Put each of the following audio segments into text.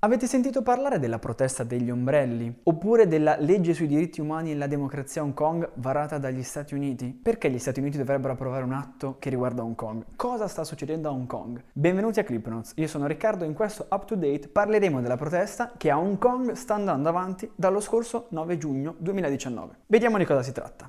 Avete sentito parlare della protesta degli ombrelli? Oppure della legge sui diritti umani e la democrazia a Hong Kong varata dagli Stati Uniti? Perché gli Stati Uniti dovrebbero approvare un atto che riguarda Hong Kong? Cosa sta succedendo a Hong Kong? Benvenuti a Clipnotes, io sono Riccardo e in questo Up to Date parleremo della protesta che a Hong Kong sta andando avanti dallo scorso 9 giugno 2019. Vediamo di cosa si tratta.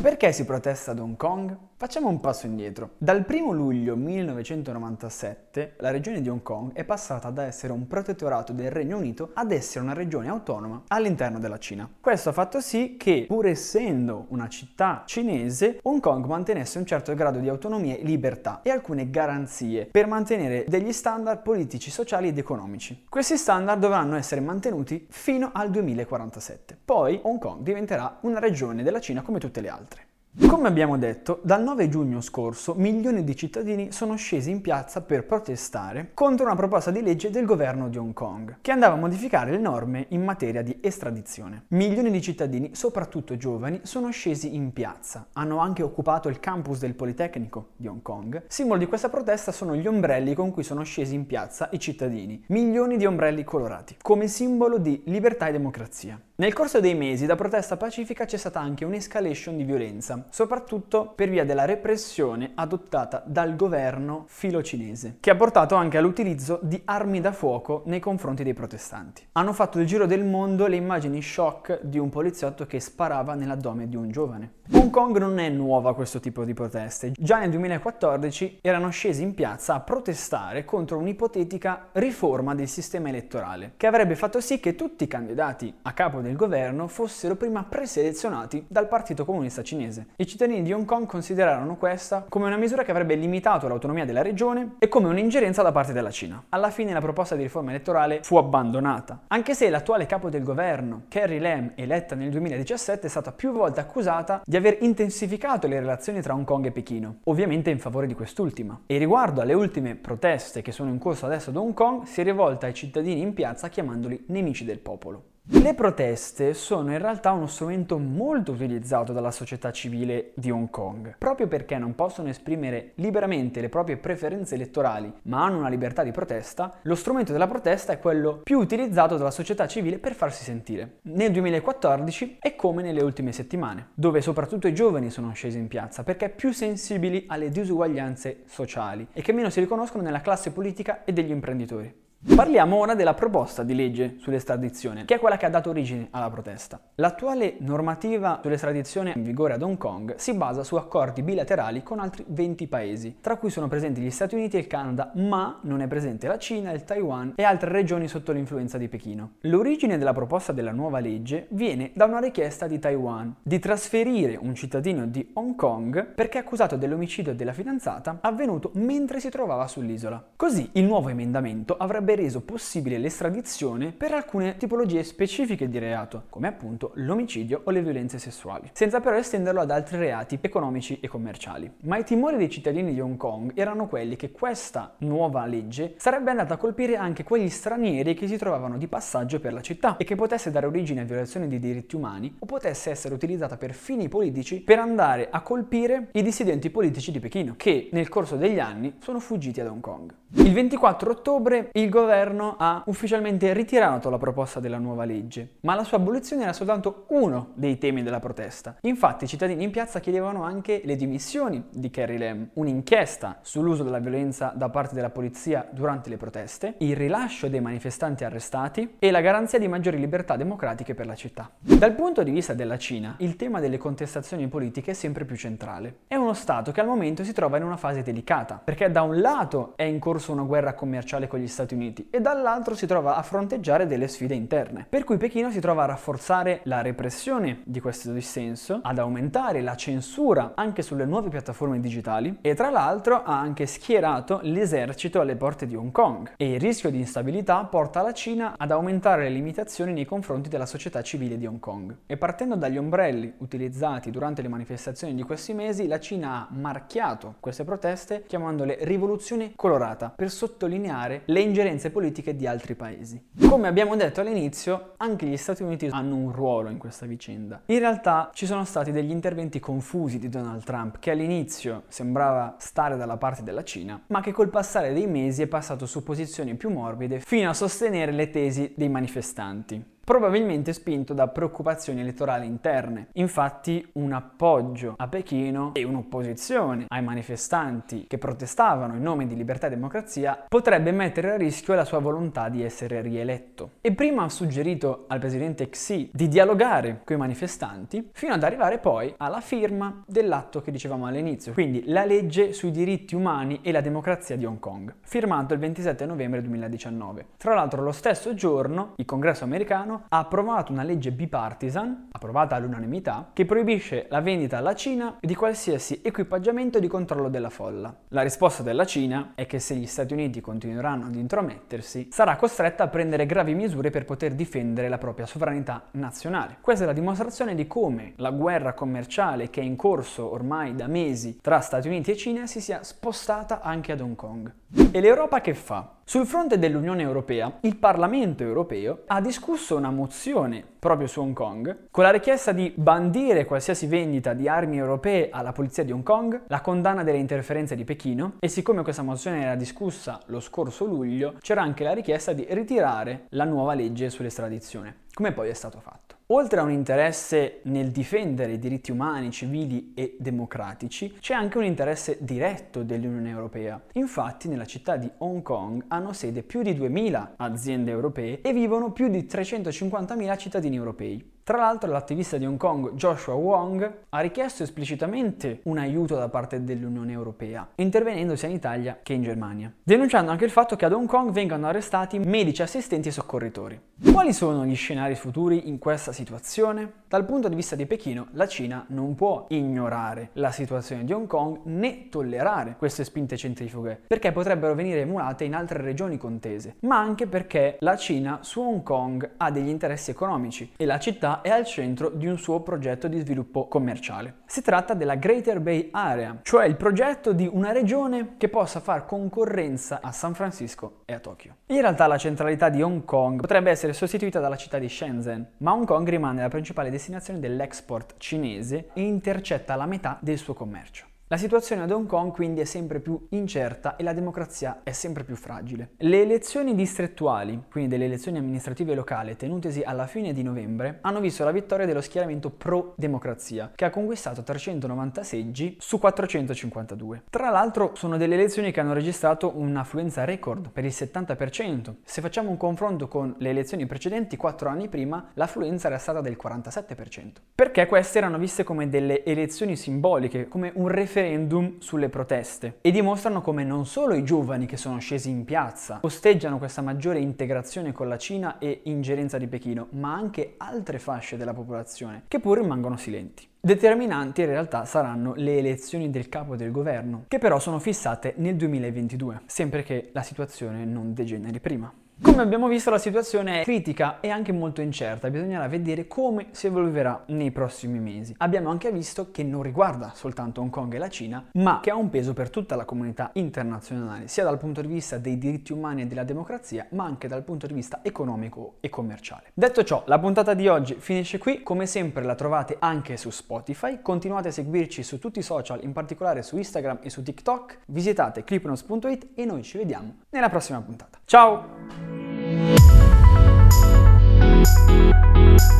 Perché si protesta ad Hong Kong? Facciamo un passo indietro. Dal 1 luglio 1997 la regione di Hong Kong è passata da essere un protettorato del Regno Unito ad essere una regione autonoma all'interno della Cina. Questo ha fatto sì che, pur essendo una città cinese, Hong Kong mantenesse un certo grado di autonomia e libertà e alcune garanzie per mantenere degli standard politici, sociali ed economici. Questi standard dovranno essere mantenuti fino al 2047. Poi Hong Kong diventerà una regione della Cina come tutte le altre. Come abbiamo detto, dal 9 giugno scorso milioni di cittadini sono scesi in piazza per protestare contro una proposta di legge del governo di Hong Kong che andava a modificare le norme in materia di estradizione. Milioni di cittadini, soprattutto giovani, sono scesi in piazza. Hanno anche occupato il campus del Politecnico di Hong Kong. Simbolo di questa protesta sono gli ombrelli con cui sono scesi in piazza i cittadini. Milioni di ombrelli colorati, come simbolo di libertà e democrazia. Nel corso dei mesi da protesta pacifica c'è stata anche un'escalation di violenza, soprattutto per via della repressione adottata dal governo filo-cinese, che ha portato anche all'utilizzo di armi da fuoco nei confronti dei protestanti. Hanno fatto il giro del mondo le immagini shock di un poliziotto che sparava nell'addome di un giovane. Hong Kong non è nuova a questo tipo di proteste. Già nel 2014 erano scesi in piazza a protestare contro un'ipotetica riforma del sistema elettorale, che avrebbe fatto sì che tutti i candidati a capo del governo fossero prima preselezionati dal Partito Comunista Cinese. I cittadini di Hong Kong considerarono questa come una misura che avrebbe limitato l'autonomia della regione e come un'ingerenza da parte della Cina. Alla fine la proposta di riforma elettorale fu abbandonata, anche se l'attuale capo del governo, Carrie Lam, eletta nel 2017, è stata più volte accusata di aver intensificato le relazioni tra Hong Kong e Pechino, ovviamente in favore di quest'ultima. E riguardo alle ultime proteste che sono in corso adesso ad Hong Kong, si è rivolta ai cittadini in piazza chiamandoli nemici del popolo. Le proteste sono in realtà uno strumento molto utilizzato dalla società civile di Hong Kong, proprio perché non possono esprimere liberamente le proprie preferenze elettorali, ma hanno una libertà di protesta, lo strumento della protesta è quello più utilizzato dalla società civile per farsi sentire. Nel 2014 è come nelle ultime settimane, dove soprattutto i giovani sono scesi in piazza perché più sensibili alle disuguaglianze sociali e che meno si riconoscono nella classe politica e degli imprenditori. Parliamo ora della proposta di legge sull'estradizione, che è quella che ha dato origine alla protesta. L'attuale normativa sull'estradizione in vigore ad Hong Kong si basa su accordi bilaterali con altri 20 paesi, tra cui sono presenti gli Stati Uniti e il Canada, ma non è presente la Cina, il Taiwan e altre regioni sotto l'influenza di Pechino. L'origine della proposta della nuova legge viene da una richiesta di Taiwan di trasferire un cittadino di Hong Kong perché accusato dell'omicidio della fidanzata avvenuto mentre si trovava sull'isola. Così il nuovo emendamento avrebbe avrebbe reso possibile l'estradizione per alcune tipologie specifiche di reato, come appunto l'omicidio o le violenze sessuali, senza però estenderlo ad altri reati economici e commerciali. Ma i timori dei cittadini di Hong Kong erano quelli che questa nuova legge sarebbe andata a colpire anche quegli stranieri che si trovavano di passaggio per la città e che potesse dare origine a violazioni di diritti umani o potesse essere utilizzata per fini politici per andare a colpire i dissidenti politici di Pechino, che nel corso degli anni sono fuggiti ad Hong Kong. Il 24 ottobre il governo ha ufficialmente ritirato la proposta della nuova legge, ma la sua abolizione era soltanto uno dei temi della protesta. Infatti i cittadini in piazza chiedevano anche le dimissioni di Carrie Lam, un'inchiesta sull'uso della violenza da parte della polizia durante le proteste, il rilascio dei manifestanti arrestati e la garanzia di maggiori libertà democratiche per la città. Dal punto di vista della Cina, il tema delle contestazioni politiche è sempre più centrale. È uno Stato che al momento si trova in una fase delicata, perché da un lato è in corso una guerra commerciale con gli Stati Uniti, Uniti e dall'altro si trova a fronteggiare delle sfide interne. Per cui Pechino si trova a rafforzare la repressione di questo dissenso, ad aumentare la censura anche sulle nuove piattaforme digitali e tra l'altro ha anche schierato l'esercito alle porte di Hong Kong e il rischio di instabilità porta la Cina ad aumentare le limitazioni nei confronti della società civile di Hong Kong. E partendo dagli ombrelli utilizzati durante le manifestazioni di questi mesi, la Cina ha marchiato queste proteste chiamandole rivoluzione colorata per sottolineare le ingerenze esperienze politiche di altri paesi. Come abbiamo detto all'inizio, anche gli Stati Uniti hanno un ruolo in questa vicenda. In realtà ci sono stati degli interventi confusi di Donald Trump che all'inizio sembrava stare dalla parte della Cina, ma che col passare dei mesi è passato su posizioni più morbide fino a sostenere le tesi dei manifestanti probabilmente spinto da preoccupazioni elettorali interne. Infatti un appoggio a Pechino e un'opposizione ai manifestanti che protestavano in nome di libertà e democrazia potrebbe mettere a rischio la sua volontà di essere rieletto. E prima ha suggerito al presidente Xi di dialogare con i manifestanti fino ad arrivare poi alla firma dell'atto che dicevamo all'inizio, quindi la legge sui diritti umani e la democrazia di Hong Kong, firmato il 27 novembre 2019. Tra l'altro lo stesso giorno il congresso americano ha approvato una legge bipartisan, approvata all'unanimità, che proibisce la vendita alla Cina di qualsiasi equipaggiamento di controllo della folla. La risposta della Cina è che se gli Stati Uniti continueranno ad intromettersi, sarà costretta a prendere gravi misure per poter difendere la propria sovranità nazionale. Questa è la dimostrazione di come la guerra commerciale che è in corso ormai da mesi tra Stati Uniti e Cina si sia spostata anche ad Hong Kong. E l'Europa che fa? Sul fronte dell'Unione Europea, il Parlamento europeo ha discusso una mozione proprio su Hong Kong con la richiesta di bandire qualsiasi vendita di armi europee alla polizia di Hong Kong, la condanna delle interferenze di Pechino e siccome questa mozione era discussa lo scorso luglio, c'era anche la richiesta di ritirare la nuova legge sull'estradizione, come poi è stato fatto. Oltre a un interesse nel difendere i diritti umani, civili e democratici, c'è anche un interesse diretto dell'Unione Europea. Infatti nella città di Hong Kong hanno sede più di 2000 aziende europee e vivono più di 350.000 cittadini europei. Tra l'altro l'attivista di Hong Kong Joshua Wong ha richiesto esplicitamente un aiuto da parte dell'Unione Europea, intervenendo sia in Italia che in Germania, denunciando anche il fatto che ad Hong Kong vengano arrestati medici assistenti e soccorritori. Quali sono gli scenari futuri in questa situazione? Dal punto di vista di Pechino, la Cina non può ignorare la situazione di Hong Kong né tollerare queste spinte centrifughe, perché potrebbero venire emulate in altre regioni contese, ma anche perché la Cina su Hong Kong ha degli interessi economici e la città è al centro di un suo progetto di sviluppo commerciale. Si tratta della Greater Bay Area, cioè il progetto di una regione che possa far concorrenza a San Francisco e a Tokyo. In realtà la centralità di Hong Kong potrebbe essere sostituita dalla città di Shenzhen, ma Hong Kong rimane la principale destinazione dell'export cinese e intercetta la metà del suo commercio. La situazione ad Hong Kong quindi è sempre più incerta e la democrazia è sempre più fragile. Le elezioni distrettuali, quindi delle elezioni amministrative locali tenutesi alla fine di novembre, hanno visto la vittoria dello schieramento pro-democrazia, che ha conquistato 390 seggi su 452. Tra l'altro sono delle elezioni che hanno registrato un'affluenza record per il 70%. Se facciamo un confronto con le elezioni precedenti, 4 anni prima, l'affluenza era stata del 47%. Perché queste erano viste come delle elezioni simboliche, come un referendum referendum sulle proteste e dimostrano come non solo i giovani che sono scesi in piazza posteggiano questa maggiore integrazione con la Cina e ingerenza di Pechino, ma anche altre fasce della popolazione che pur rimangono silenti. Determinanti in realtà saranno le elezioni del capo del governo, che però sono fissate nel 2022, sempre che la situazione non degeneri prima. Come abbiamo visto la situazione è critica e anche molto incerta, bisognerà vedere come si evolverà nei prossimi mesi. Abbiamo anche visto che non riguarda soltanto Hong Kong e la Cina, ma che ha un peso per tutta la comunità internazionale, sia dal punto di vista dei diritti umani e della democrazia, ma anche dal punto di vista economico e commerciale. Detto ciò, la puntata di oggi finisce qui, come sempre la trovate anche su Spotify, continuate a seguirci su tutti i social, in particolare su Instagram e su TikTok, visitate clipnos.it e noi ci vediamo nella prossima puntata. Ciao!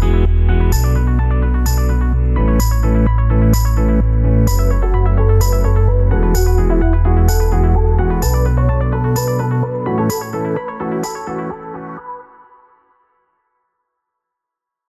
you